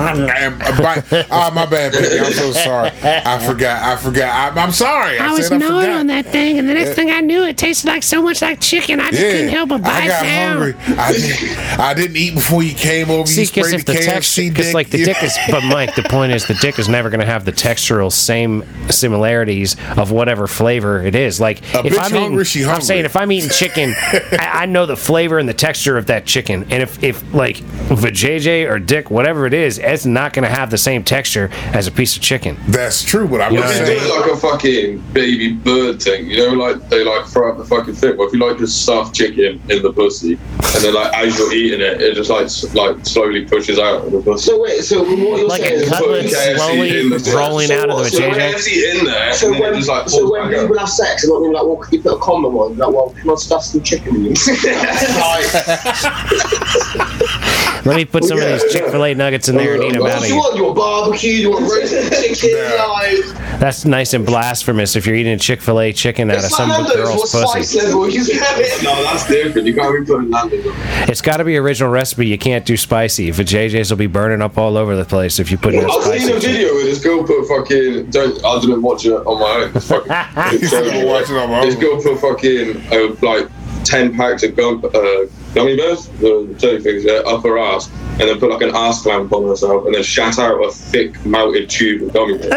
Ah, my bad, baby. I'm so sorry. I forgot. I forgot. I, I'm sorry. I,
I was gnawing on that thing, and the next
Yeah.
thing I knew, it tasted like so much like chicken. I just couldn't help but
I
bite
got
down.
hungry. I didn't, I didn't eat before you came over.
See,
you
because if the
KFC
texture, because like the dick is, but Mike, the point is the dick is never (laughs) going to have the textural same similarities of whatever flavor it is. Like
A
if I'm eating,
hungry, she
I'm saying if I'm eating chicken, (laughs) I, I know the flavor and the texture of that chicken, and if if like vajayjay or dick, whatever it is, it's not going to have the same texture as a piece of chicken.
That's true, but I'm
You know what
saying.
like a fucking baby bird thing, you know, like they like throw up the fucking thing. Well, if you like just stuff chicken in the pussy, and then like as you're eating it, it just like s- like slowly pushes out of the pussy.
So wait, so what you're
Like a
saying is
cut-
Put
Cutlet
KFC
slowly
in the- (laughs)
rolling
so
out of the
so
vajayjay.
KFC in there,
So when,
just like
so when people have sex, they're not gonna like, well, can you put a condom on? Like, well, can I stuff some chicken in you? (laughs) (laughs)
Let me put some
Yeah,
of these Chick Fil A nuggets in there and eat them out of
you
you.
want? your barbecue? You want roasted (laughs) chicken? Like,
That's nice and blasphemous if you're eating a Chick Fil A chicken out of some
like
girl's pussy.
level you?
No, that's different. You can't be putting Nando's on.
It's got to be original recipe. You can't do spicy. If JJ's will be burning up all over the place if you put in a
I was
spicy.
seeing a
chicken.
video where this girl put fucking. Don't I didn't watch it on my own. It's fucking.
He said, "I'll on my
This girl put fucking uh, like ten packs of gum, uh, gummy bears, the jelly things, yeah, up her ass, and then put like an ass clamp on herself, and then shat out a thick melted tube of gummy bears.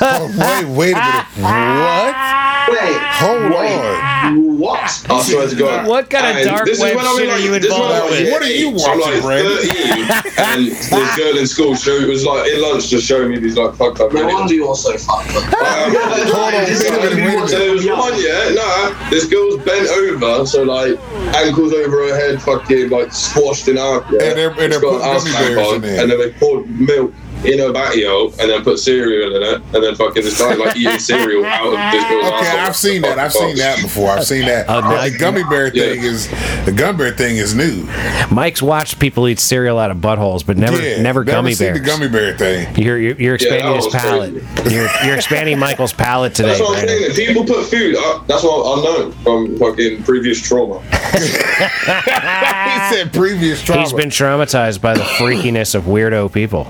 Oh, (laughs) wait, wait a minute. What?
Wait,
Hold
wait,
on.
What?
I swear to God.
What kind of
And
dark
this is
web
when
shit
in,
are you
like- this is when
involved with?
like
What are you
eight, so I'm
watching,
like
Brandon?
13, (laughs) and this girl in school showed it was like in lunch just showing me these like fucked up
No wonder you're so fucked up. (laughs)
Um, (laughs)
Hold on, wait a minute,
So there was one, yeah, nah, this girl's bent over, so like ankles over her head, fucking like squashed in half. Yeah.
And they're- and they're putting gummy bears in there.
And then they poured milk in a batio and then put cereal in it, and then fucking this guy like eating cereal out of this girl's
Okay,
asshole.
I've seen that. I've seen that before. I've seen that. But the gummy bear
Yeah.
thing is the gummy bear thing is new.
Mike's watched people eat cereal out of buttholes, but never,
yeah,
never gummy
seen
bears.
the gummy bear thing.
You're you're, you're expanding
that
his
was
palate. You're, you're expanding Michael's palate today,
That's what I'm
Brandon.
saying. People put food. Uh, that's what I know from fucking previous trauma. (laughs) (laughs)
he said previous trauma.
He's been traumatized by the freakiness of weirdo people.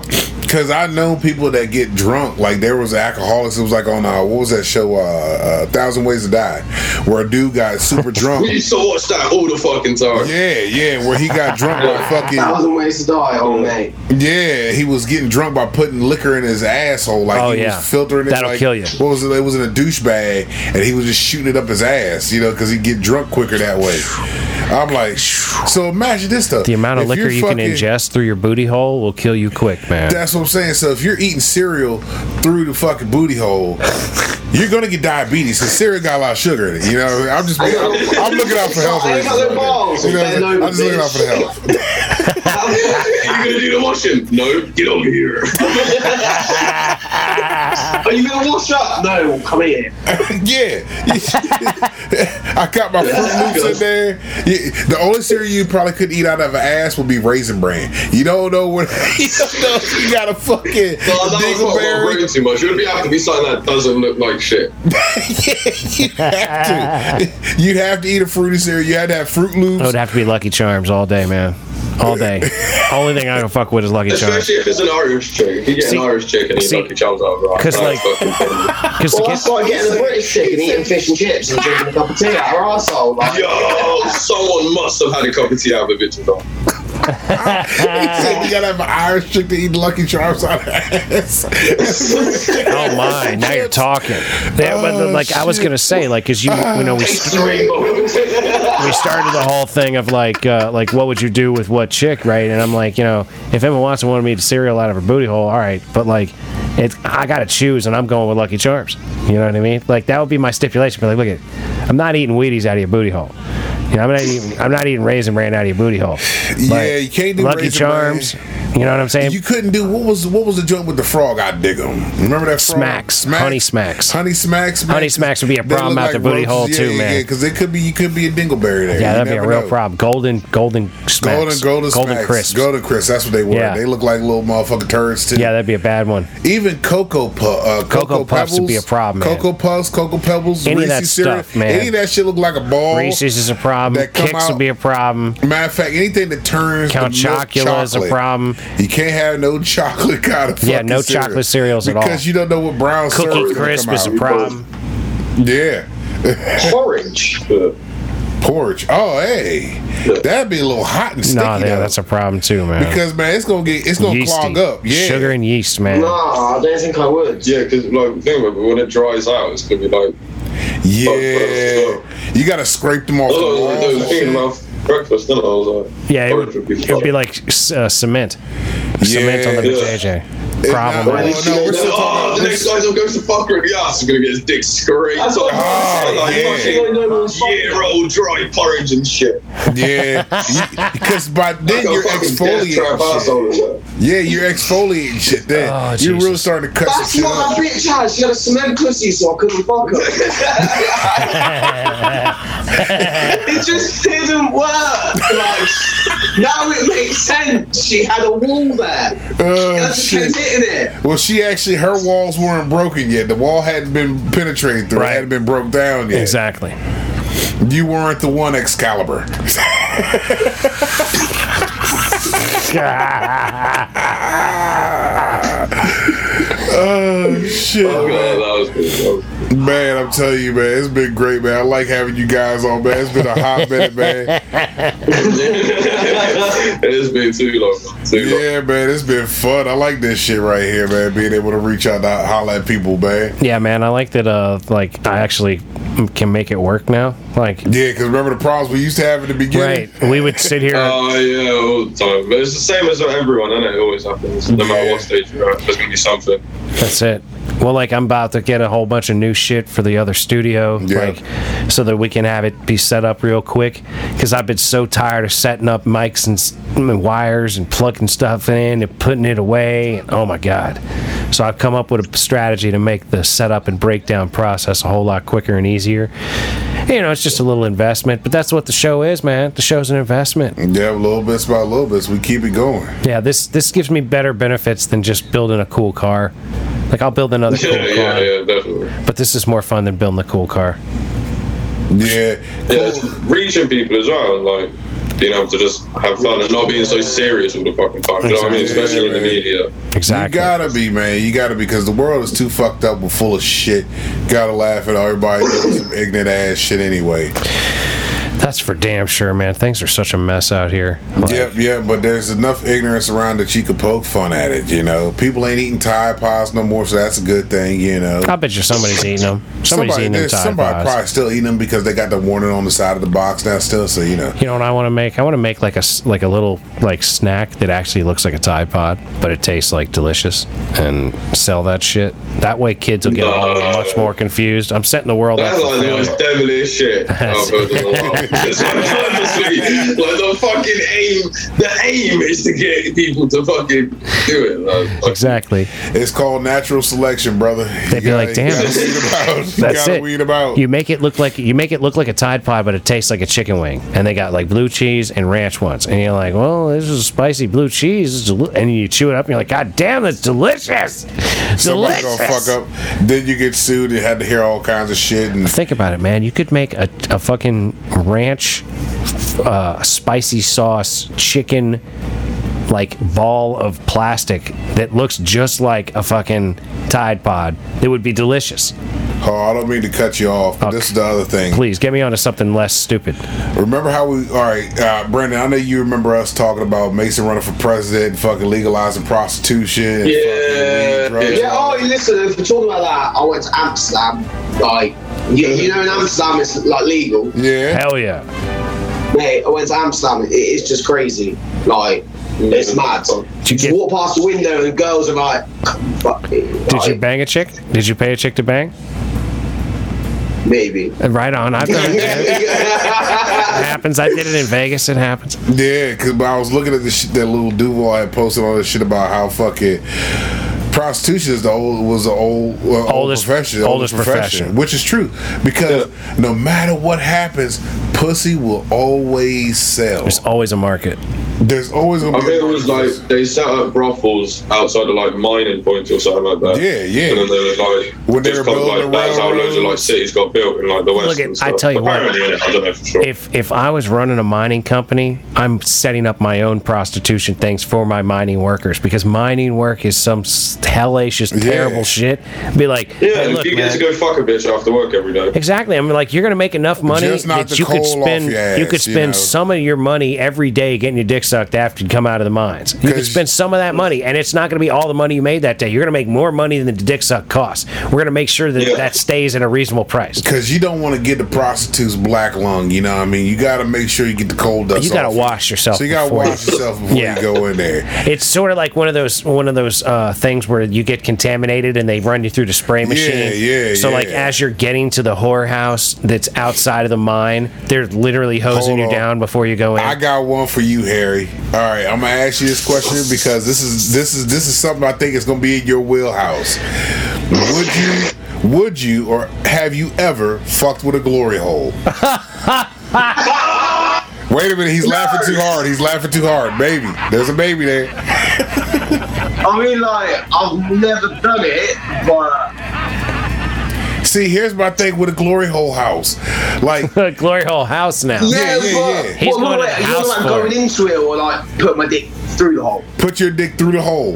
Because I know people that get drunk. Like there was alcoholics. It was like on uh, what was that show? Uh, uh, Thousand Ways to Die, where a dude got super (laughs) drunk.
We used to watch that all the fucking time.
yeah, yeah, where he got drunk by (laughs) fucking.
Thousand ways to die, oh mate.
Yeah, he was getting drunk by putting liquor in his asshole. Like
Oh,
he
yeah.
was filtering it.
That'll
like,
kill you.
What was it? It was in a douche bag, and he was just shooting it up his ass. You know, because he'd get drunk quicker that way. I'm like, so imagine this stuff.
The amount of
If
liquor
you're
you
fucking-
can ingest through your booty hole will kill you quick, man.
That's what I'm saying. So if you're eating cereal through the fucking booty hole, you're gonna get diabetes because cereal got a lot of sugar in it. You know, I'm just, I'm looking out for health reasons. Right
balls,
you know, I'm just looking out for the health. (laughs) (laughs)
You gonna do the washing? No, get over here. (laughs) (laughs)
Are you gonna wash up? No, come here. (laughs)
yeah, (laughs) I got my Froot Loops in there. The only cereal you probably could eat out of an ass would be Raisin Bran. You don't know what you don't know you got a fucking
No, that was not
dingleberry.
brain too much. It would be have to be something that doesn't look like shit.
you have to. You'd have to eat a fruity cereal. You had to have Froot Loops.
It would have to be Lucky Charms all day, man. All day. (laughs) Only thing I can fuck with is Lucky Charms.
Especially if it's an Irish chick. If you get
See-
an Irish chick and
see-
Lucky Charms out of it,
'cause,
that's
like- Because (laughs) to
Well, I
get,
started getting a British chicken, eating fish and chips, and drinking a cup of tea out her arsehole. Like, (laughs)
Yo, someone must have had a cup of tea out of a bitch.
He said you gotta have an Irish chick to eat Lucky Charms out of ass.
oh my, now you're talking. Yeah, but
Oh,
like I was gonna say, like, cause you, you know, we
Taste the rainbow.
we started the whole thing of like, uh, like what would you do with what chick, right? And I'm like, you know, if Emma Watson wanted me to cereal out of her booty hole, all right, but like, it's I gotta choose, and I'm going with Lucky Charms. You know what I mean? Like that would be my stipulation. But like, look at, I'm not eating Wheaties out of your booty hole. You know, I'm not eating, I'm not eating Raisin Bran out of your booty hole.
Yeah, you can't do
Lucky
Raisin
Charms. You know what I'm saying?
You couldn't do what was what was the joint with the frog? I dig them. Remember that frog?
Smacks. Honey Smacks.
Honey smacks.
Honey Smacks would be a problem out the booty
roaches.
hole,
yeah,
too,
yeah,
man.
Yeah, because it could be you could be a dingleberry there.
yeah, that'd be a real
know.
problem. Golden, golden smacks.
Golden, golden,
golden
smacks.
crisps.
Golden crisps. That's what they were.
Yeah.
They look like little motherfucking turds too.
Yeah, that'd be a bad one.
Even cocoa pu- uh, cocoa,
Cocoa Puffs
pebbles
would be a problem, man.
Cocoa puffs, cocoa pebbles,
Any of that
Reese's cereal,
stuff, man.
Any of that shit look like a ball.
Reese's is a problem.
That come
Kix
out-
would be a problem.
Matter of fact, anything that turns
Count
the milk
Chocula is a problem.
You can't have no chocolate kind of
Yeah, no
cereal.
chocolate cereals at all.
because you don't know what brown syrup
Cookie
is gonna
crisp is a problem.
Yeah, (laughs)
Porridge.
Porridge. Oh, hey, that'd be a little hot and sticky.
No, yeah,
though.
that's a problem too, man.
because man, it's gonna get it's gonna
Yeasty.
clog up. Yeah,
Sugar and yeast, man.
Nah, I don't think I would.
Yeah, because like think about it, when it dries out, it's gonna be like
yeah. You gotta scrape them off.
oh,
the walls
was
and shit.
breakfast. Then I was like,
Yeah, it would, it would be like uh, cement. Cement on the
Yeah.
JJ.
It-
Problem.
no,
man.
Oh, no, we're still
oh, the next guy's gonna go to fuck her in the ass. He's gonna get his dick scraped.
That's what
Oh,
like
yeah.
fucking year old dry porridge and shit.
Yeah, because (laughs) by then you're
fucking death trap
exfoliating. Shit.
asshole is that.
Yeah, you're exfoliating shit. Then
Oh,
you're really starting to cut
That's
shit
what
up.
my bitch had. She had a cement pussy, so I couldn't fuck her. (laughs) it just didn't work. Like, now it makes sense. She had a wall there.
Oh,
I just
shit.
Kept hitting it.
Well, she actually her walls weren't broken yet. The wall hadn't been penetrated through.
Right.
It hadn't been broke down yet.
Exactly.
You weren't the one Excalibur. (laughs) oh shit,
Oh, God, that was good.
man! I'm telling you, man, it's been great, man. I like having you guys on, man. It's been a hot minute, man.
It has been too long. Too long.
Yeah, man, it's been fun. I like this shit right here, man. Being able to reach out to holler at people, man.
Yeah, man. I like that. Uh, like I actually can make it work now. Like,
Yeah, because remember the problems we used to have in the beginning.
right? We would sit here.
Oh yeah, all the time. But it's the same as everyone, isn't it? It always happens. No matter what stage you're at, there's gonna be something.
That's it. Well, like I'm about to get a whole bunch of new shit for the other studio,
Yeah.
like so that we can have it be set up real quick. Because I've been so tired of setting up mics and, and wires and plugging stuff in and putting it away. And, oh my god! So I've come up with a strategy to make the setup and breakdown process a whole lot quicker and easier. You know, it's just a little investment, but that's what the show is, man. The show's an investment.
Yeah, little bits by little bits, we keep it going.
Yeah, this this gives me better benefits than just building a cool car. Like I'll build another (laughs) cool
Yeah,
car.
yeah, yeah, definitely.
But this is more fun than building a cool car.
Yeah,
Yeah, it's reaching people as well, like being able to just have fun and not being so serious all the fucking time. You know what I mean?
Exactly.
Especially in the media.
Exactly.
You gotta be, man. You gotta be because the world is too fucked up with full of shit. Gotta laugh at everybody doing some ignorant ass shit anyway.
That's for damn sure, man. Things are such a mess out here. Like,
Yep, yep. But there's enough ignorance around that you could poke fun at it. You know, people ain't eating Tide Pods no more, so that's a good thing. You know,
I bet you somebody's eating them. Somebody's eating them Tide
somebody
Pods.
probably still eating them because they got the warning on the side of the box now. Still, so you know.
You know what I want to make? I want to make like a s- like a little like snack that actually looks like a Tide Pod, but it tastes like delicious, and sell that shit. That way, kids will get
No.
much more confused. I'm setting the world up.
That's
for
like the most devilish shit (laughs) (laughs) I've heard in a while. It's like, the fucking aim, the aim is to get people to fucking do it. Like, like,
Exactly.
It's called natural selection, brother.
They'd be like, "Damn,
You gotta weed 'em out. (laughs) You
That's it.
weed 'em out.
You make it look like you make it look like a Tide Pod, but it tastes like a chicken wing. And they got like blue cheese and ranch ones. And you're like, well, this is spicy blue cheese. And you chew it up, and you're like, God damn, that's delicious.
Somebody
delicious.
gonna fuck up. Then you get sued and had to hear all kinds of shit. And
Think about it, man. You could make a, a fucking ranch, uh, spicy sauce chicken, like ball of plastic that looks just like a fucking Tide Pod. It would be delicious.
oh, I don't mean to cut you off, but this is the other thing.
Please get me onto something less stupid.
Remember how we? All right, uh, Brandon. I know you remember us talking about Mason running for president, and fucking legalizing prostitution. And
Yeah,
fucking.
Yeah, oh, listen, if we're talking about that, I went to Amsterdam. Like, you, you know, in Amsterdam, it's like legal.
yeah.
Hell yeah.
Mate, I went to Amsterdam. It is just crazy. Like, it's mad.
Did you
You
get-
walk past the window and girls are like, fuck me.
Did you bang a chick? Did you pay a chick to bang?
Maybe.
Uh, Right on. I've done it. (laughs) It happens. I did it in Vegas. It happens.
Yeah, because I was looking at the shit that little Duval had posted all this shit about how fucking prostitution is the old was the old uh, old
Oldest-
profession,
oldest profession.
which is true because no matter what happens, pussy will always sell.
There's always a market.
There's always gonna
I
be.
think
a
it was
market.
like they set up brothels outside of like mining points or something like that.
Yeah, yeah.
And then there was like
When they
just
were building
like
the
that's how loads of like cities got built in like the west.
Look at- I tell you what.
Apparently, I don't know for sure.
If if I was running a mining company, I'm setting up my own prostitution things for my mining workers because mining work is some s- hellacious,
Yeah.
terrible shit. Be like,
yeah,
hey, look,
you get
man.
to go fuck a bitch after work every day.
Exactly. I'm like, you're gonna make enough money
Just knock
that
the
you could
coal off
spend.
your
you
ass,
could
you
spend
know.
some of your money every day getting your dick sucked after you come out of the mines. You could
'Cause-
spend some of that money, and it's not gonna be all the money you made that day. You're gonna make more money than the dick suck costs. We're gonna make sure that
Yeah.
that stays at a reasonable price.
Because you don't want to get the prostitutes black lung, you know what I mean? You got to make sure you get the coal dust
You gotta wash yourself
So you got to wash yourself (laughs) before
Yeah.
you go in there.
It's sort of like one of those one of those uh, things where you get contaminated and they run you through the spray machine.
yeah, yeah.
So like as you're getting to the whorehouse that's outside of the mine, they're literally hosing
Hold
you
on.
down before you go in.
I got one for you, Harry. All right, I'm gonna ask you this question because this is this is this is something I think is gonna be in your wheelhouse. Would you, would you, or have you ever fucked with a glory hole? (laughs) Wait a minute, he's laughing too hard. He's laughing too hard. Baby, there's a baby there. (laughs)
I mean, like, I've never done it, but
See, here's my thing with a glory hole house. Like, (laughs)
Glory hole house now.
yeah,
yeah, but
yeah.
He's
what,
going
what,
to the
you know,
house
like
for
going
it.
into it or like put my dick through the hole.
put your dick through the hole.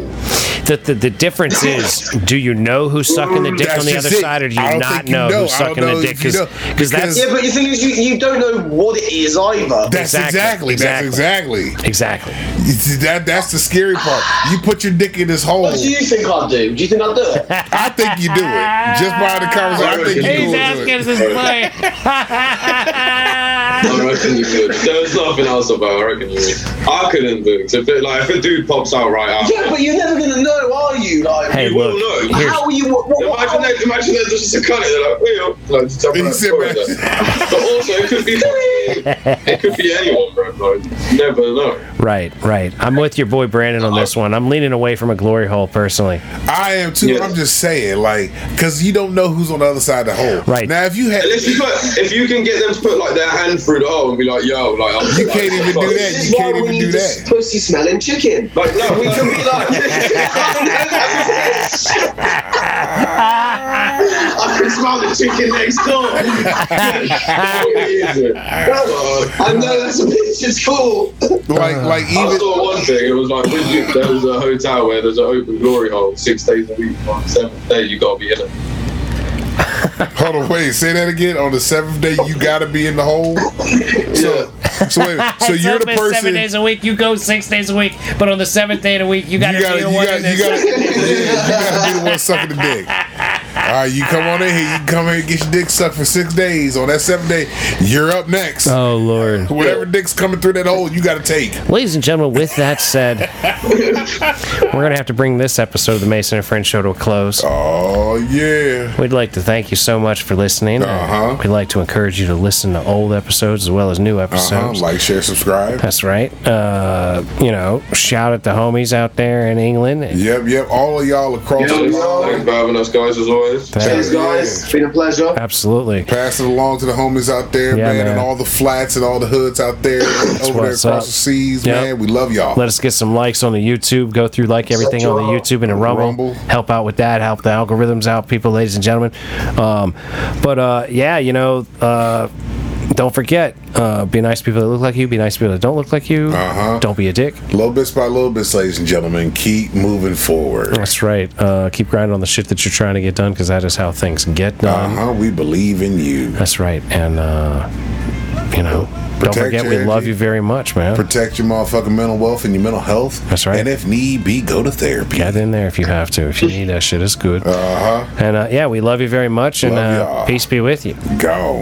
The, the, the difference (laughs) is, do you know who's sucking the dick
That's
on the
just
other
it.
side, or do you
don't
not
think you
know,
know.
who's
I don't
sucking
know
the dick?
if you know,
Because
because-
that's
Yeah, but the thing is, you, you don't know what it is either.
That's
Exactly,
exactly. That's exactly.
exactly.
You see, That that's the scary part. You put your dick in this hole.
What do you think I'd do? Do you think I'd do it? (laughs)
I think you do it. Just by the conversation, I think you do it.
He's asking
it.
this (laughs) play.
I reckon you could. There's nothing else about. I reckon you. Would. I couldn't do it. If it, like if a dude pops out right after,
yeah, but you're never gonna know, are you? Like,
Hey,
you will know.
here's-
how are you? What, what, what,
Imagine they, imagine they're just a cunt. They're like, "Hey, like, just jump
He
on that
said,
toilet."
man.
But also, it could be, (laughs) it could be anyone, bro. Like, you never know.
Right, right. I'm with your boy Brandon on this one. I'm leaning away from a glory hole personally.
I am too.
Yeah.
I'm just saying, like, because you don't know who's on the other side of the hole.
Right.
now, if you had,
Unless you put, if you can get them to put like their hand through the hole and be like, "Yo, like," I'm,
You
like,
can't even do that. You can't even do that.
pussy smelling chicken.
Like, no, we
We
can
can be like, (laughs) I can smell the chicken next door. (laughs) I know that's a bitch. It's cool.
like, like even I
saw one thing. It was like when there was a hotel where there's an open glory hole six days a week. On the seventh day, you gotta be in it.
Hold on, wait, say that again. On the seventh day, you gotta be in the hole. So, so wait, so (laughs) you're the person.
Seven days a week, you go six days a week, but on the seventh day of the week, you
You
got to
gotta,
be
you
the one.
gotta,
in
you gotta, (laughs) yeah, you gotta be the one sucking the dick. All right, you come on in here. You can come here and get your dick sucked for six days. On that seventh day, you're up next.
Oh Lord.
Whatever dick's coming through that hole, you gotta take.
Ladies and gentlemen, with that said, (laughs) we're going to have to bring this episode of the Mason and Friends show to a close.
Oh yeah.
We'd like to thank you so much for listening.
Uh-huh.
We'd like to encourage you to listen to old episodes as well as new
Uh-huh.
episodes.
Like, share, subscribe.
That's right. Uh, you know, shout at the homies out there in England.
Yep, yep. All of y'all across the
Thanks
line.
for having us, guys, as always.
Cheers, guys. It's been a pleasure.
Absolutely.
Pass it along to the homies out there,
Yeah,
man,
man.
and all the flats and all the hoods out there over there across
up.
the seas,
Yep.
man. We love y'all.
Let us get some likes on the YouTube. Go through like everything on the YouTube and the Rumble.
Rumble.
Help out with that. Help the algorithms out, people, ladies and gentlemen. Um, but uh, yeah, you know, uh, don't forget, uh, be nice to people that look like you. Be nice to people that don't look like you.
Uh-huh.
Don't be a dick.
little bits by little bits, ladies and gentlemen. Keep moving forward.
That's right. Uh, keep grinding on the shit that you're trying to get done because that is how things get done.
Uh huh. We believe in you.
That's right. And, uh, you know, don't forget we love you very much, man.
Protect your motherfucking mental wealth and your mental health.
That's right.
And if need be, go to therapy.
Get in there if you have to. If you need that shit, it's good.
Uh huh.
And uh, yeah, we love you very much. And
Love
uh, peace be with you.
Go.